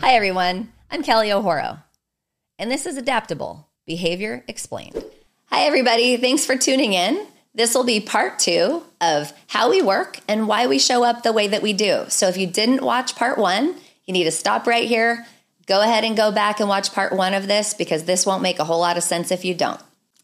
Hi, everyone. I'm Kelly O'Horo, and this is Adaptable Behavior Explained. Hi, everybody. Thanks for tuning in. This will be part two of how we work and why we show up the way that we do. So, if you didn't watch part one, you need to stop right here. Go ahead and go back and watch part one of this because this won't make a whole lot of sense if you don't.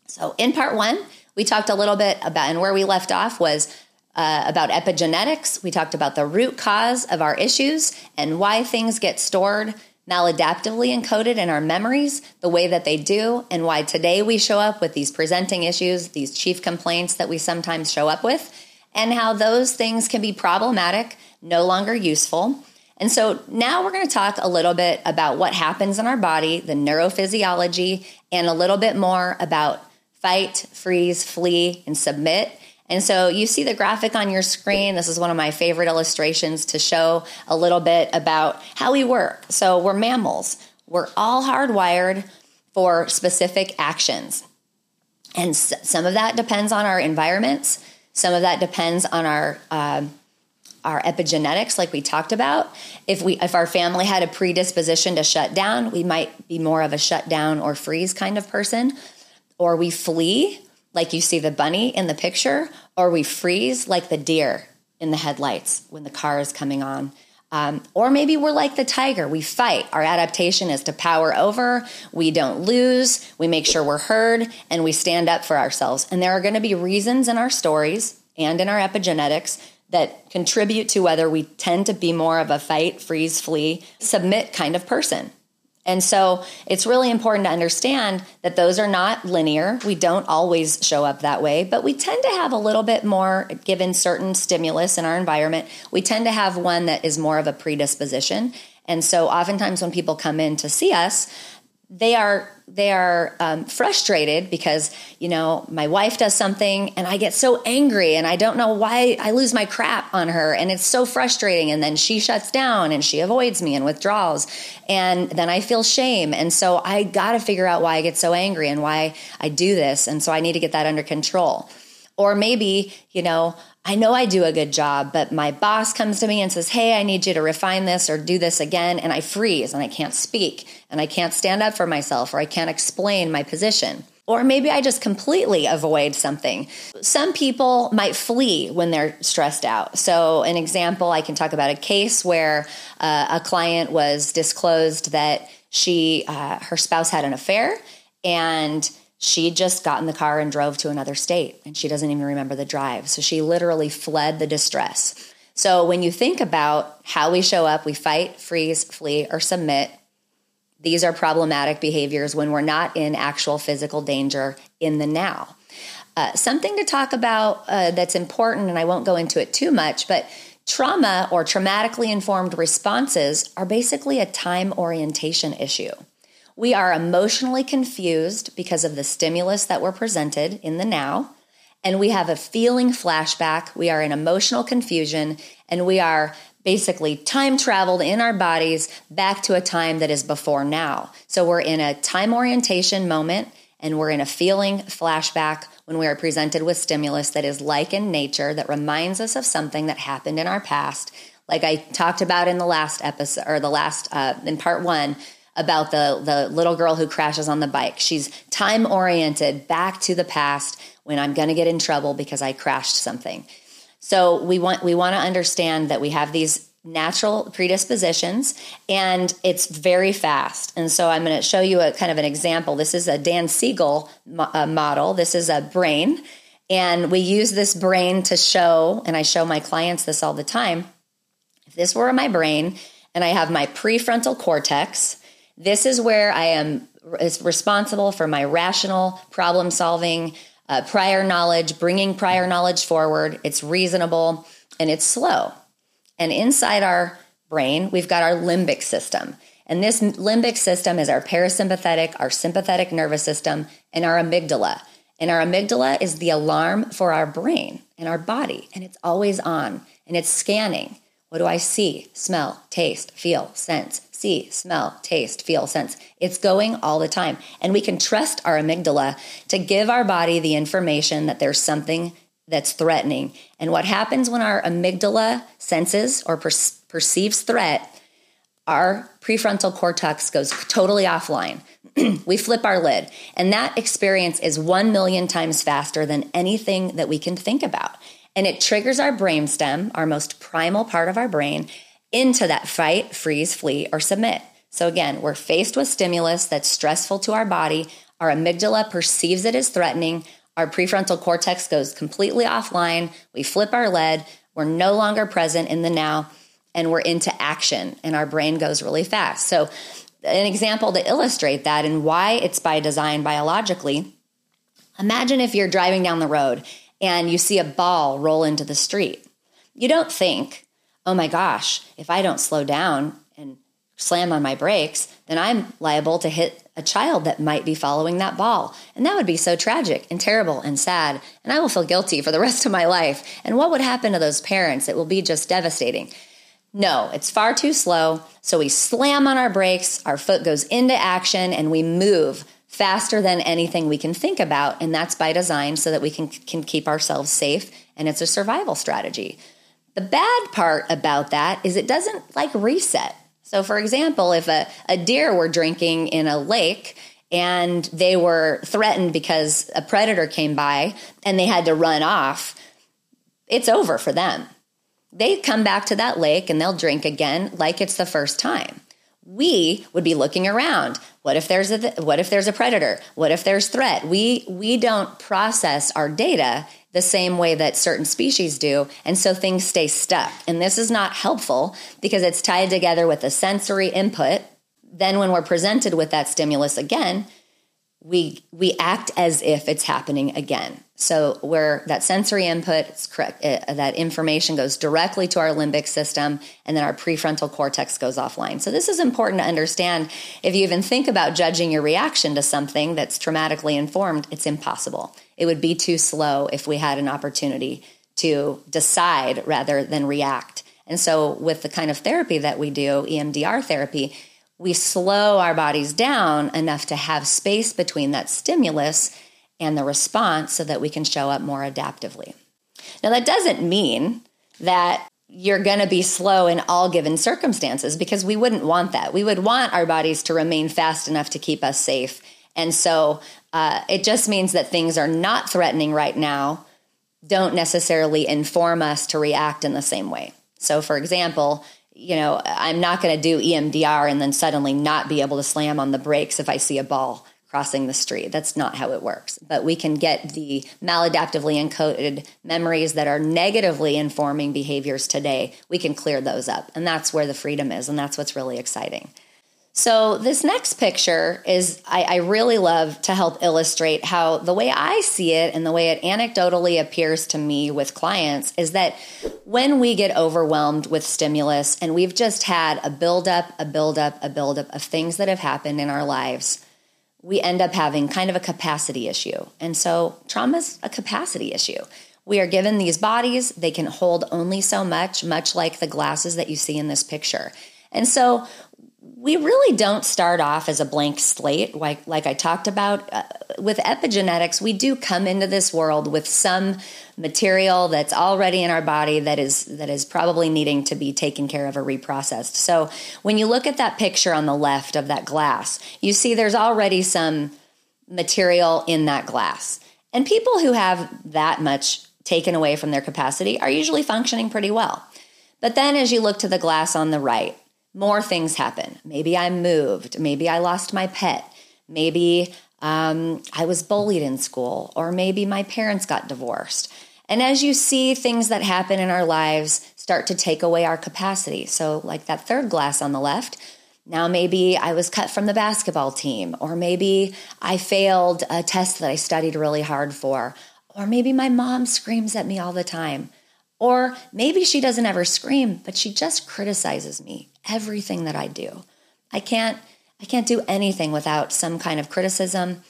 So, in part one, we talked a little bit about, and where we left off was uh, about epigenetics. We talked about the root cause of our issues and why things get stored maladaptively encoded in our memories the way that they do, and why today we show up with these presenting issues, these chief complaints that we sometimes show up with, and how those things can be problematic, no longer useful. And so now we're going to talk a little bit about what happens in our body, the neurophysiology, and a little bit more about fight, freeze, flee, and submit and so you see the graphic on your screen. This is one of my favorite illustrations to show a little bit about how we work. So we're mammals, we're all hardwired for specific actions. And some of that depends on our environments, some of that depends on our. Uh, our epigenetics like we talked about if we if our family had a predisposition to shut down we might be more of a shut down or freeze kind of person or we flee like you see the bunny in the picture, or we freeze like the deer in the headlights when the car is coming on. Um, or maybe we're like the tiger. We fight. Our adaptation is to power over. We don't lose. We make sure we're heard and we stand up for ourselves. And there are going to be reasons in our stories and in our epigenetics that contribute to whether we tend to be more of a fight, freeze, flee, submit kind of person. And so it's really important to understand that those are not linear. We don't always show up that way, but we tend to have a little bit more, given certain stimulus in our environment, we tend to have one that is more of a predisposition. And so oftentimes when people come in to see us, they are they are um, frustrated because you know my wife does something and i get so angry and i don't know why i lose my crap on her and it's so frustrating. And then she shuts down and she avoids me and withdraws. And then i feel shame. And so i got to figure out why i get so angry and why i do this. And so i need to get that under control. Or maybe you know I know I do a good job, but my boss comes to me and says, Hey, I need you to refine this or do this again. And I freeze and I can't speak and I can't stand up for myself or I can't explain my position. Or maybe I just completely avoid something. Some people might flee when they're stressed out. So, an example, I can talk about a case where uh, a client was disclosed that she, uh, her spouse had an affair and she just got in the car and drove to another state and she doesn't even remember the drive. So she literally fled the distress. So when you think about how we show up, we fight, freeze, flee, or submit. These are problematic behaviors when we're not in actual physical danger in the now. Uh, something to talk about uh, that's important, and I won't go into it too much, but trauma or traumatically informed responses are basically a time orientation issue. We are emotionally confused because of the stimulus that we're presented in the now. And we have a feeling flashback. We are in emotional confusion and we are basically time traveled in our bodies back to a time that is before now. So we're in a time orientation moment and we're in a feeling flashback when we are presented with stimulus that is like in nature, that reminds us of something that happened in our past. Like I talked about in the last episode or the last, uh, in part one, about the, the little girl who crashes on the bike. She's time oriented back to the past when I'm going to get in trouble because I crashed something. So we want we want to understand that we have these natural predispositions and it's very fast. And so I'm going to show you a kind of an example. This is a Dan Siegel uh, model. This is a brain and we use this brain to show and I show my clients this all the time. If this were my brain and I have my prefrontal cortex, this is where I am responsible for my rational problem solving, uh, prior knowledge, bringing prior knowledge forward. It's reasonable and it's slow. And inside our brain, we've got our limbic system. And this limbic system is our parasympathetic, our sympathetic nervous system, and our amygdala. And our amygdala is the alarm for our brain and our body, and it's always on and it's scanning. What do I see, smell, taste, feel, sense? See, smell, taste, feel, sense. It's going all the time. And we can trust our amygdala to give our body the information that there's something that's threatening. And what happens when our amygdala senses or per- perceives threat, our prefrontal cortex goes totally offline. we flip our lid, and that experience is 1 million times faster than anything that we can think about. And it triggers our brainstem, our most primal part of our brain, into that fight, freeze, flee, or submit. So again, we're faced with stimulus that's stressful to our body. Our amygdala perceives it as threatening. Our prefrontal cortex goes completely offline. We flip our lead. We're no longer present in the now and we're into action and our brain goes really fast. So, an example to illustrate that and why it's by design biologically imagine if you're driving down the road and you see a ball roll into the street. You don't think, oh my gosh, if I don't slow down and slam on my brakes, then I'm liable to hit a child that might be following that ball. And that would be so tragic and terrible and sad. And I will feel guilty for the rest of my life. And what would happen to those parents? It will be just devastating. No, it's far too slow. So we slam on our brakes, our foot goes into action, and we move faster than anything we can think about. And that's by design so that we can, can keep ourselves safe. And it's a survival strategy. The bad part about that is it doesn't like reset. So, for example, if a, a deer were drinking in a lake and they were threatened because a predator came by and they had to run off, it's over for them they come back to that lake and they'll drink again like it's the first time. We would be looking around. What if there's a what if there's a predator? What if there's threat? We we don't process our data the same way that certain species do, and so things stay stuck. And this is not helpful because it's tied together with a sensory input. Then when we're presented with that stimulus again, we we act as if it's happening again. So where that sensory input, it's correct, it, uh, that information goes directly to our limbic system, and then our prefrontal cortex goes offline. So this is important to understand. If you even think about judging your reaction to something that's traumatically informed, it's impossible. It would be too slow if we had an opportunity to decide rather than react. And so with the kind of therapy that we do, EMDR therapy, we slow our bodies down enough to have space between that stimulus and the response so that we can show up more adaptively. Now, that doesn't mean that you're going to be slow in all given circumstances because we wouldn't want that. We would want our bodies to remain fast enough to keep us safe. And so uh, it just means that things are not threatening right now, don't necessarily inform us to react in the same way. So, for example, you know, I'm not going to do EMDR and then suddenly not be able to slam on the brakes if I see a ball crossing the street. That's not how it works. But we can get the maladaptively encoded memories that are negatively informing behaviors today. We can clear those up. And that's where the freedom is. And that's what's really exciting. So, this next picture is, I, I, really love to help illustrate how the way I see it and the way it anecdotally appears to me with clients is that when we get overwhelmed with stimulus and we've just had a buildup, a buildup, a buildup of things that have happened in our lives, we end up having kind of a capacity issue. And so trauma is a capacity issue. We are given these bodies, they can hold only so much, much like the glasses that you see in this picture. And so we really don't start off as a blank slate like like I talked about. Uh, with epigenetics we do come into this world with some material that's already in our body that is that is probably needing to be taken care of or reprocessed. So when you look at that picture on the left of that glass you see there's already some material in that glass. And people who have that much taken away from their capacity are usually functioning pretty well. But then as you look to the glass on the right more things happen. Maybe I moved. Maybe I lost my pet. Maybe um, I was bullied in school, or maybe my parents got divorced. And as you see things that happen in our lives start to take away our capacity. So, like that third glass on the left, now maybe I was cut from the basketball team, or maybe I failed a test that I studied really hard for, or maybe my mom screams at me all the time. Or maybe she doesn't ever scream, but she just criticizes me everything that I do. I can't I can't do anything without some kind of criticism.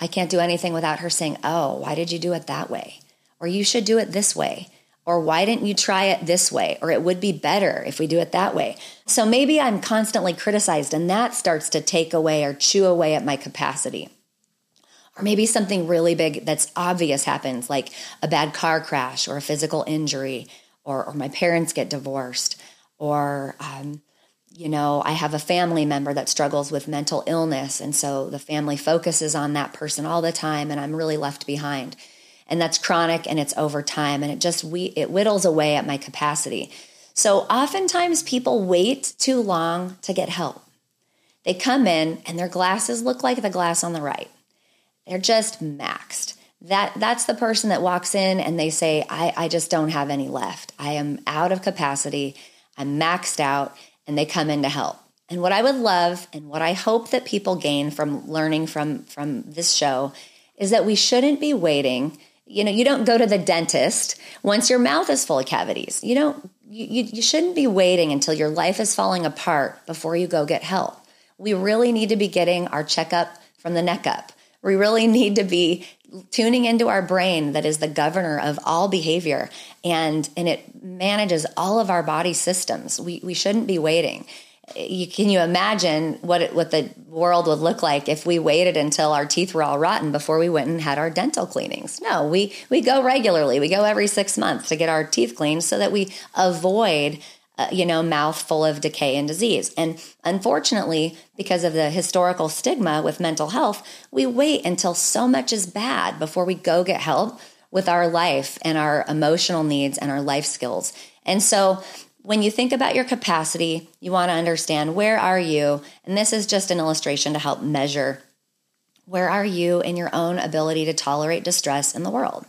I can't do anything without her saying, "Oh, why did you do it that way?" Or you should do it this way. Or why didn't you try it this way? Or it would be better if we do it that way. So maybe I'm constantly criticized and that starts to take away or chew away at my capacity. Or maybe something really big that's obvious happens, like a bad car crash or a physical injury, or, or my parents get divorced, or um, you know, I have a family member that struggles with mental illness. And so the family focuses on that person all the time, and I'm really left behind. And that's chronic and it's over time, and it just we it whittles away at my capacity. So oftentimes people wait too long to get help. They come in and their glasses look like the glass on the right. They're just maxed. That that's the person that walks in and they say, I, I just don't have any left. I am out of capacity. I'm maxed out and they come in to help. And what I would love and what I hope that people gain from learning from from this show is that we shouldn't be waiting. You know, you don't go to the dentist once your mouth is full of cavities. You don't you, you shouldn't be waiting until your life is falling apart before you go get help. We really need to be getting our checkup from the neck up. We really need to be tuning into our brain that is the governor of all behavior and and it manages all of our body systems. We we shouldn't be waiting. You, can you imagine what it, what the world would look like if we waited until our teeth were all rotten before we went and had our dental cleanings? No, we we go regularly. We go every 6 months to get our teeth cleaned so that we avoid uh, you know, mouth full of decay and disease. And unfortunately, because of the historical stigma with mental health, we wait until so much is bad before we go get help with our life and our emotional needs and our life skills. And so when you think about your capacity, you want to understand where are you? And this is just an illustration to help measure where are you in your own ability to tolerate distress in the world.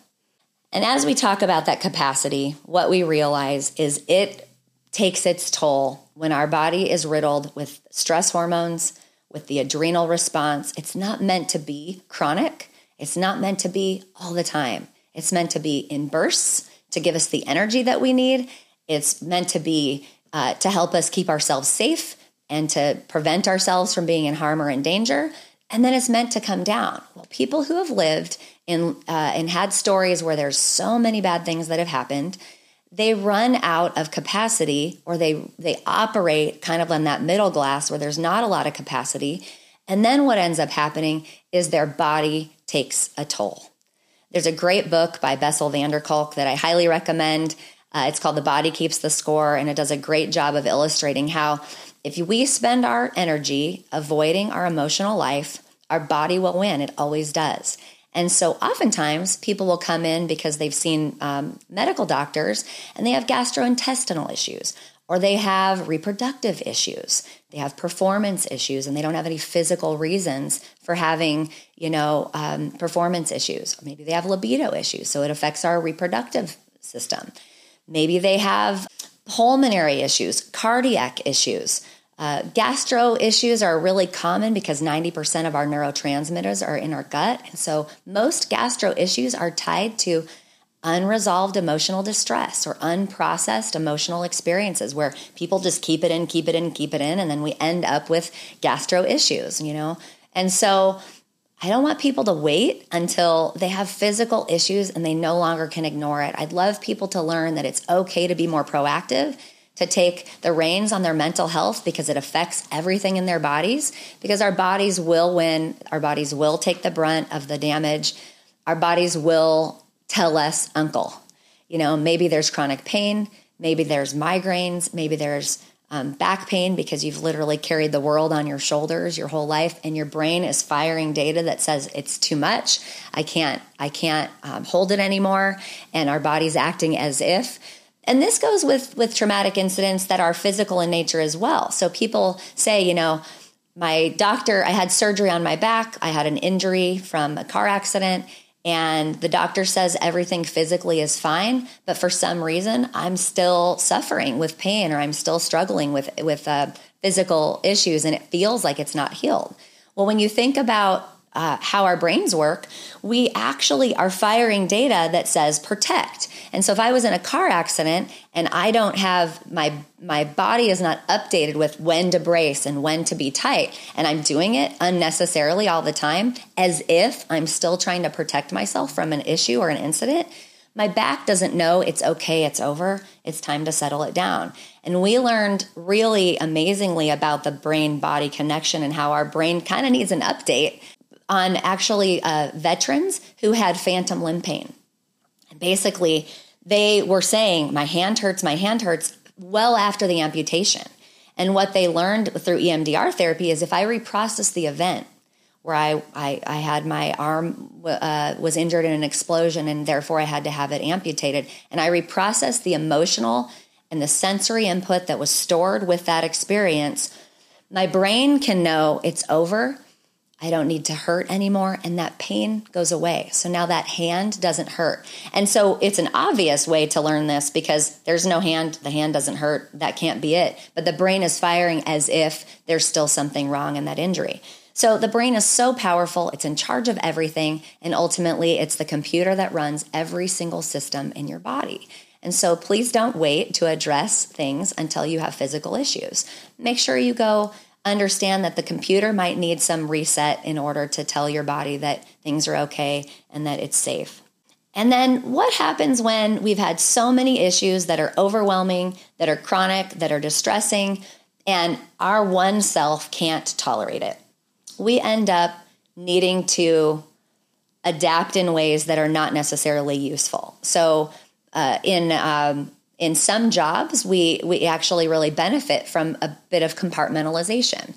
And as we talk about that capacity, what we realize is it takes its toll when our body is riddled with stress hormones, with the adrenal response. It's not meant to be chronic, it's not meant to be all the time. It's meant to be in bursts to give us the energy that we need. It's meant to be uh, to help us keep ourselves safe and to prevent ourselves from being in harm or in danger. And then it's meant to come down. Well, people who have lived in uh, and had stories where there's so many bad things that have happened they run out of capacity or they they operate kind of on that middle glass where there's not a lot of capacity. And then what ends up happening is their body takes a toll. There's a great book by bessel van der kolk that i highly recommend. Uh, it's called the body keeps the score and it does a great job of illustrating how if we spend our energy avoiding our emotional life our body will win. It always does and so oftentimes people will come in because they've seen um, medical doctors and they have gastrointestinal issues or they have reproductive issues. They have performance issues and they don't have any physical reasons for having, you know, um, performance issues. Or maybe they have libido issues, so it affects our reproductive system. Maybe they have pulmonary issues, cardiac issues. Uh, gastro issues are really common because 90% of our neurotransmitters are in our gut. And so most gastro issues are tied to unresolved emotional distress or unprocessed emotional experiences where people just keep it in, keep it in, keep it in, and then we end up with gastro issues, you know? And so I don't want people to wait until they have physical issues and they no longer can ignore it. I'd love people to learn that it's okay to be more proactive to take the reins on their mental health because it affects everything in their bodies. Because our bodies will win, our bodies will take the brunt of the damage, our bodies will tell us, uncle. You know, maybe there's chronic pain, maybe there's migraines, maybe there's um, back pain because you've literally carried the world on your shoulders your whole life and your brain is firing data that says it's too much i can't i can't um, hold it anymore and our body's acting as if and this goes with with traumatic incidents that are physical in nature as well. So people say, you know, my doctor, I had surgery on my back, I had an injury from a car accident, and the doctor says everything physically is fine, but for some reason I'm still suffering with pain or I'm still struggling with with uh, physical issues, and it feels like it's not healed. Well, when you think about uh, how our brains work, we actually are firing data that says protect. And so if I was in a car accident and I don't have my my body is not updated with when to brace and when to be tight, and I'm doing it unnecessarily all the time, as if I'm still trying to protect myself from an issue or an incident, my back doesn't know it's okay, it's over, it's time to settle it down. And we learned really amazingly about the brain body connection and how our brain kind of needs an update on actually uh, veterans who had phantom limb pain. And basically, they were saying, My hand hurts, my hand hurts, well after the amputation. And what they learned through EMDR therapy is if I reprocess the event where I, I, I had my arm uh, was injured in an explosion and therefore I had to have it amputated, and I reprocess the emotional and the sensory input that was stored with that experience, my brain can know it's over I don't need to hurt anymore. And that pain goes away. So now that hand doesn't hurt. And so it's an obvious way to learn this because there's no hand, the hand doesn't hurt. That can't be it. But the brain is firing as if there's still something wrong in that injury. So the brain is so powerful, it's in charge of everything. And ultimately, it's the computer that runs every single system in your body. And so please don't wait to address things until you have physical issues. Make sure you go understand that the computer might need some reset in order to tell your body that things are okay and that it's safe. And then what happens when we've had so many issues that are overwhelming, that are chronic, that are distressing, and our one self can't tolerate it? We end up needing to adapt in ways that are not necessarily useful. So, uh, in um, in some jobs, we, we actually really benefit from a bit of compartmentalization.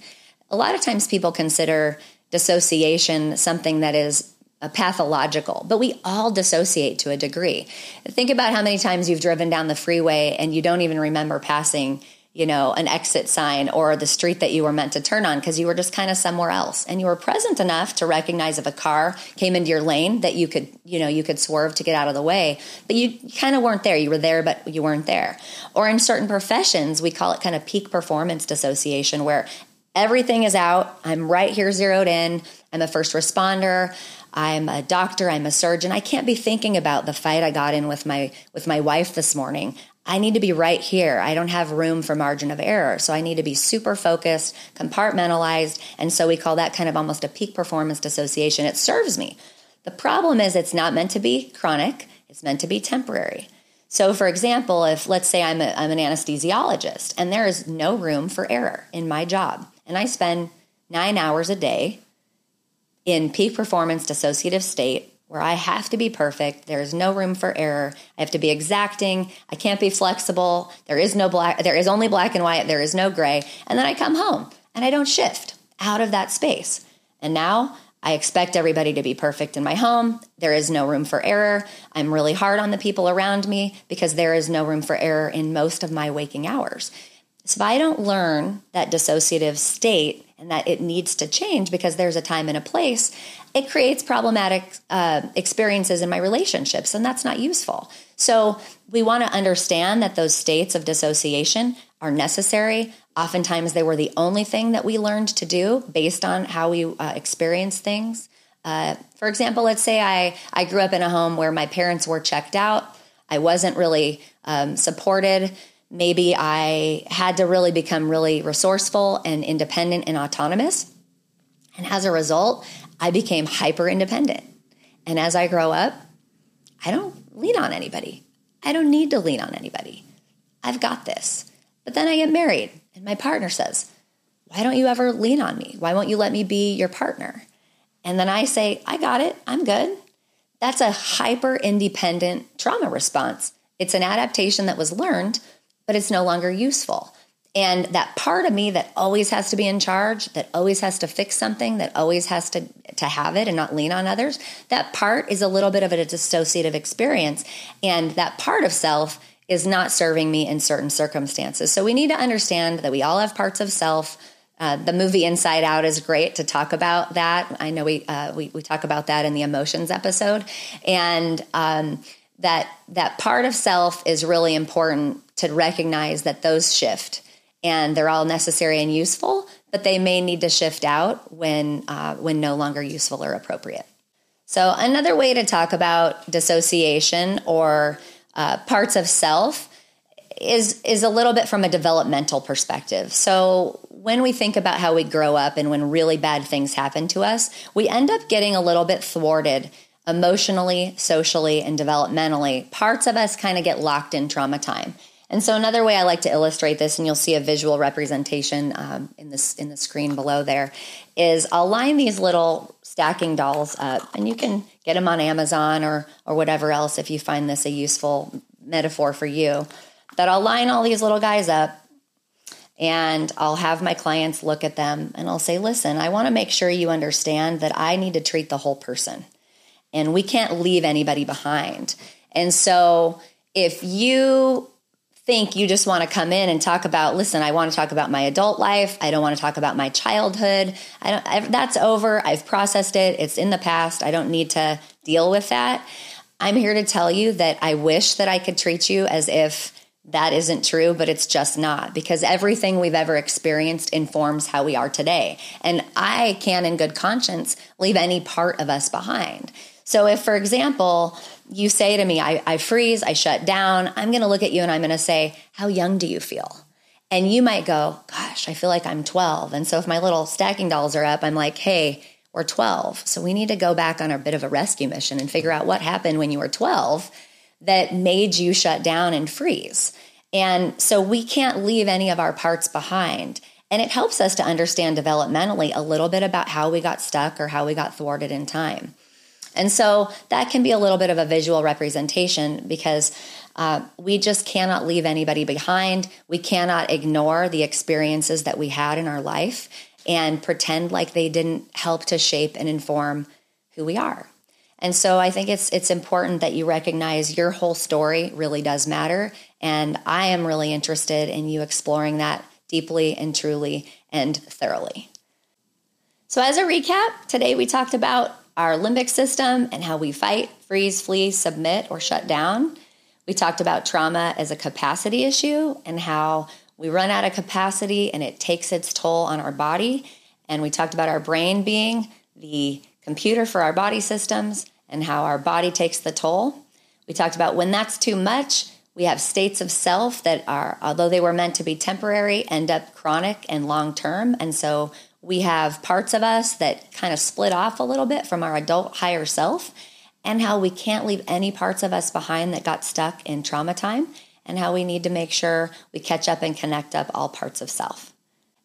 A lot of times people consider dissociation something that is pathological, but we all dissociate to a degree. Think about how many times you've driven down the freeway and you don't even remember passing you know, an exit sign or the street that you were meant to turn on because you were just kind of somewhere else. And you were present enough to recognize if a car came into your lane that you could, you know, you could swerve to get out of the way. But you kind of weren't there. You were there, but you weren't there. Or in certain professions, we call it kind of peak performance dissociation where everything is out. I'm right here zeroed in. I'm a first responder. I'm a doctor, I'm a surgeon. I can't be thinking about the fight I got in with my with my wife this morning. I need to be right here. I don't have room for margin of error. So I need to be super focused, compartmentalized. And so we call that kind of almost a peak performance dissociation. It serves me. The problem is it's not meant to be chronic, it's meant to be temporary. So, for example, if let's say I'm, a, I'm an anesthesiologist and there is no room for error in my job, and I spend nine hours a day in peak performance dissociative state, where I have to be perfect. There is no room for error. I have to be exacting. I can't be flexible. There is no black, there is only black and white. There is no gray. And then I come home and I don't shift out of that space. And now I expect everybody to be perfect in my home. There is no room for error. I'm really hard on the people around me because there is no room for error in most of my waking hours. So if I don't learn that dissociative state and that it needs to change because there's a time and a place, it creates problematic uh, experiences in my relationships, and that's not useful. So, we want to understand that those states of dissociation are necessary. Oftentimes, they were the only thing that we learned to do based on how we uh, experience things. Uh, for example, let's say I, I grew up in a home where my parents were checked out, I wasn't really um, supported maybe I had to really become really resourceful and independent and autonomous. And as a result, I became hyper independent. And as I grow up, I don't lean on anybody. I don't need to lean on anybody. I've got this. But then I get married, and my partner says, Why don't you ever lean on me? Why won't you let me be your partner? And then I say, I got it. I'm good. That's a hyper independent trauma response. It's an adaptation that was learned but it's no longer useful. And that part of me that always has to be in charge, that always has to fix something, that always has to, to have it and not lean on others, that part is a little bit of a dissociative experience. And that part of self is not serving me in certain circumstances. So we need to understand that we all have parts of self. Uh, the movie Inside Out is great to talk about that. I know we uh, we, we talk about that in the emotions episode, and um, that that part of self is really important to recognize that those shift and they're all necessary and useful, but they may need to shift out when uh, when no longer useful or appropriate. So another way to talk about dissociation or uh, parts of self is is a little bit from a developmental perspective. So when we think about how we grow up and when really bad things happen to us, we end up getting a little bit thwarted emotionally, socially, and developmentally. Parts of us kind of get locked in trauma time. And so another way I like to illustrate this, and you'll see a visual representation um, in this in the screen below there, is I'll line these little stacking dolls up, and you can get them on Amazon or or whatever else if you find this a useful metaphor for you. That I'll line all these little guys up, And I'll have my clients look at them and I'll say, listen, I want to make sure you understand that I need to treat the whole person and we can't leave anybody behind. And so if you think you just want to come in and talk about listen i want to talk about my adult life. I don't want to talk about my childhood. I don't I, that's over. I've processed it. It's in the past. I don't need to deal with that. I'm here to tell you that i wish that i could treat you as if that isn't true but it's just not because everything we've ever experienced informs how we are today. And i can in good conscience leave any part of us behind so if for example you say to me, I, I freeze, I shut down, I'm going to look at you and I'm going to say, How young do you feel? And you might go, Gosh, I feel like I'm 12. And so if my little stacking dolls are up, I'm like, Hey, we're 12. So we need to go back on a bit of a rescue mission and figure out what happened when you were 12 that made you shut down and freeze. And so we can't leave any of our parts behind. And it helps us to understand developmentally a little bit about how we got stuck or how we got thwarted in time. And so that can be a little bit of a visual representation because uh, we just cannot leave anybody behind. We cannot ignore the experiences that we had in our life and pretend like they didn't help to shape and inform who we are. And so I think it's it's important that you recognize your whole story really does matter and I am really interested in you exploring that deeply and truly and thoroughly. So as a recap, today we talked about our limbic system and how we fight, freeze, flee, submit, or shut down. We talked about trauma as a capacity issue and how we run out of capacity and it takes its toll on our body. And we talked about our brain being the computer for our body systems and how our body takes the toll. We talked about when that's too much, we have states of self that are, although they were meant to be temporary, end up chronic and long term. And so we have parts of us that kind of split off a little bit from our adult higher self, and how we can't leave any parts of us behind that got stuck in trauma time, and how we need to make sure we catch up and connect up all parts of self.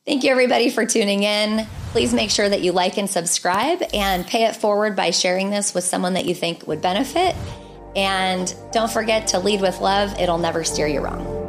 Thank you, everybody, for tuning in. Please make sure that you like and subscribe and pay it forward by sharing this with someone that you think would benefit. And don't forget to lead with love, it'll never steer you wrong.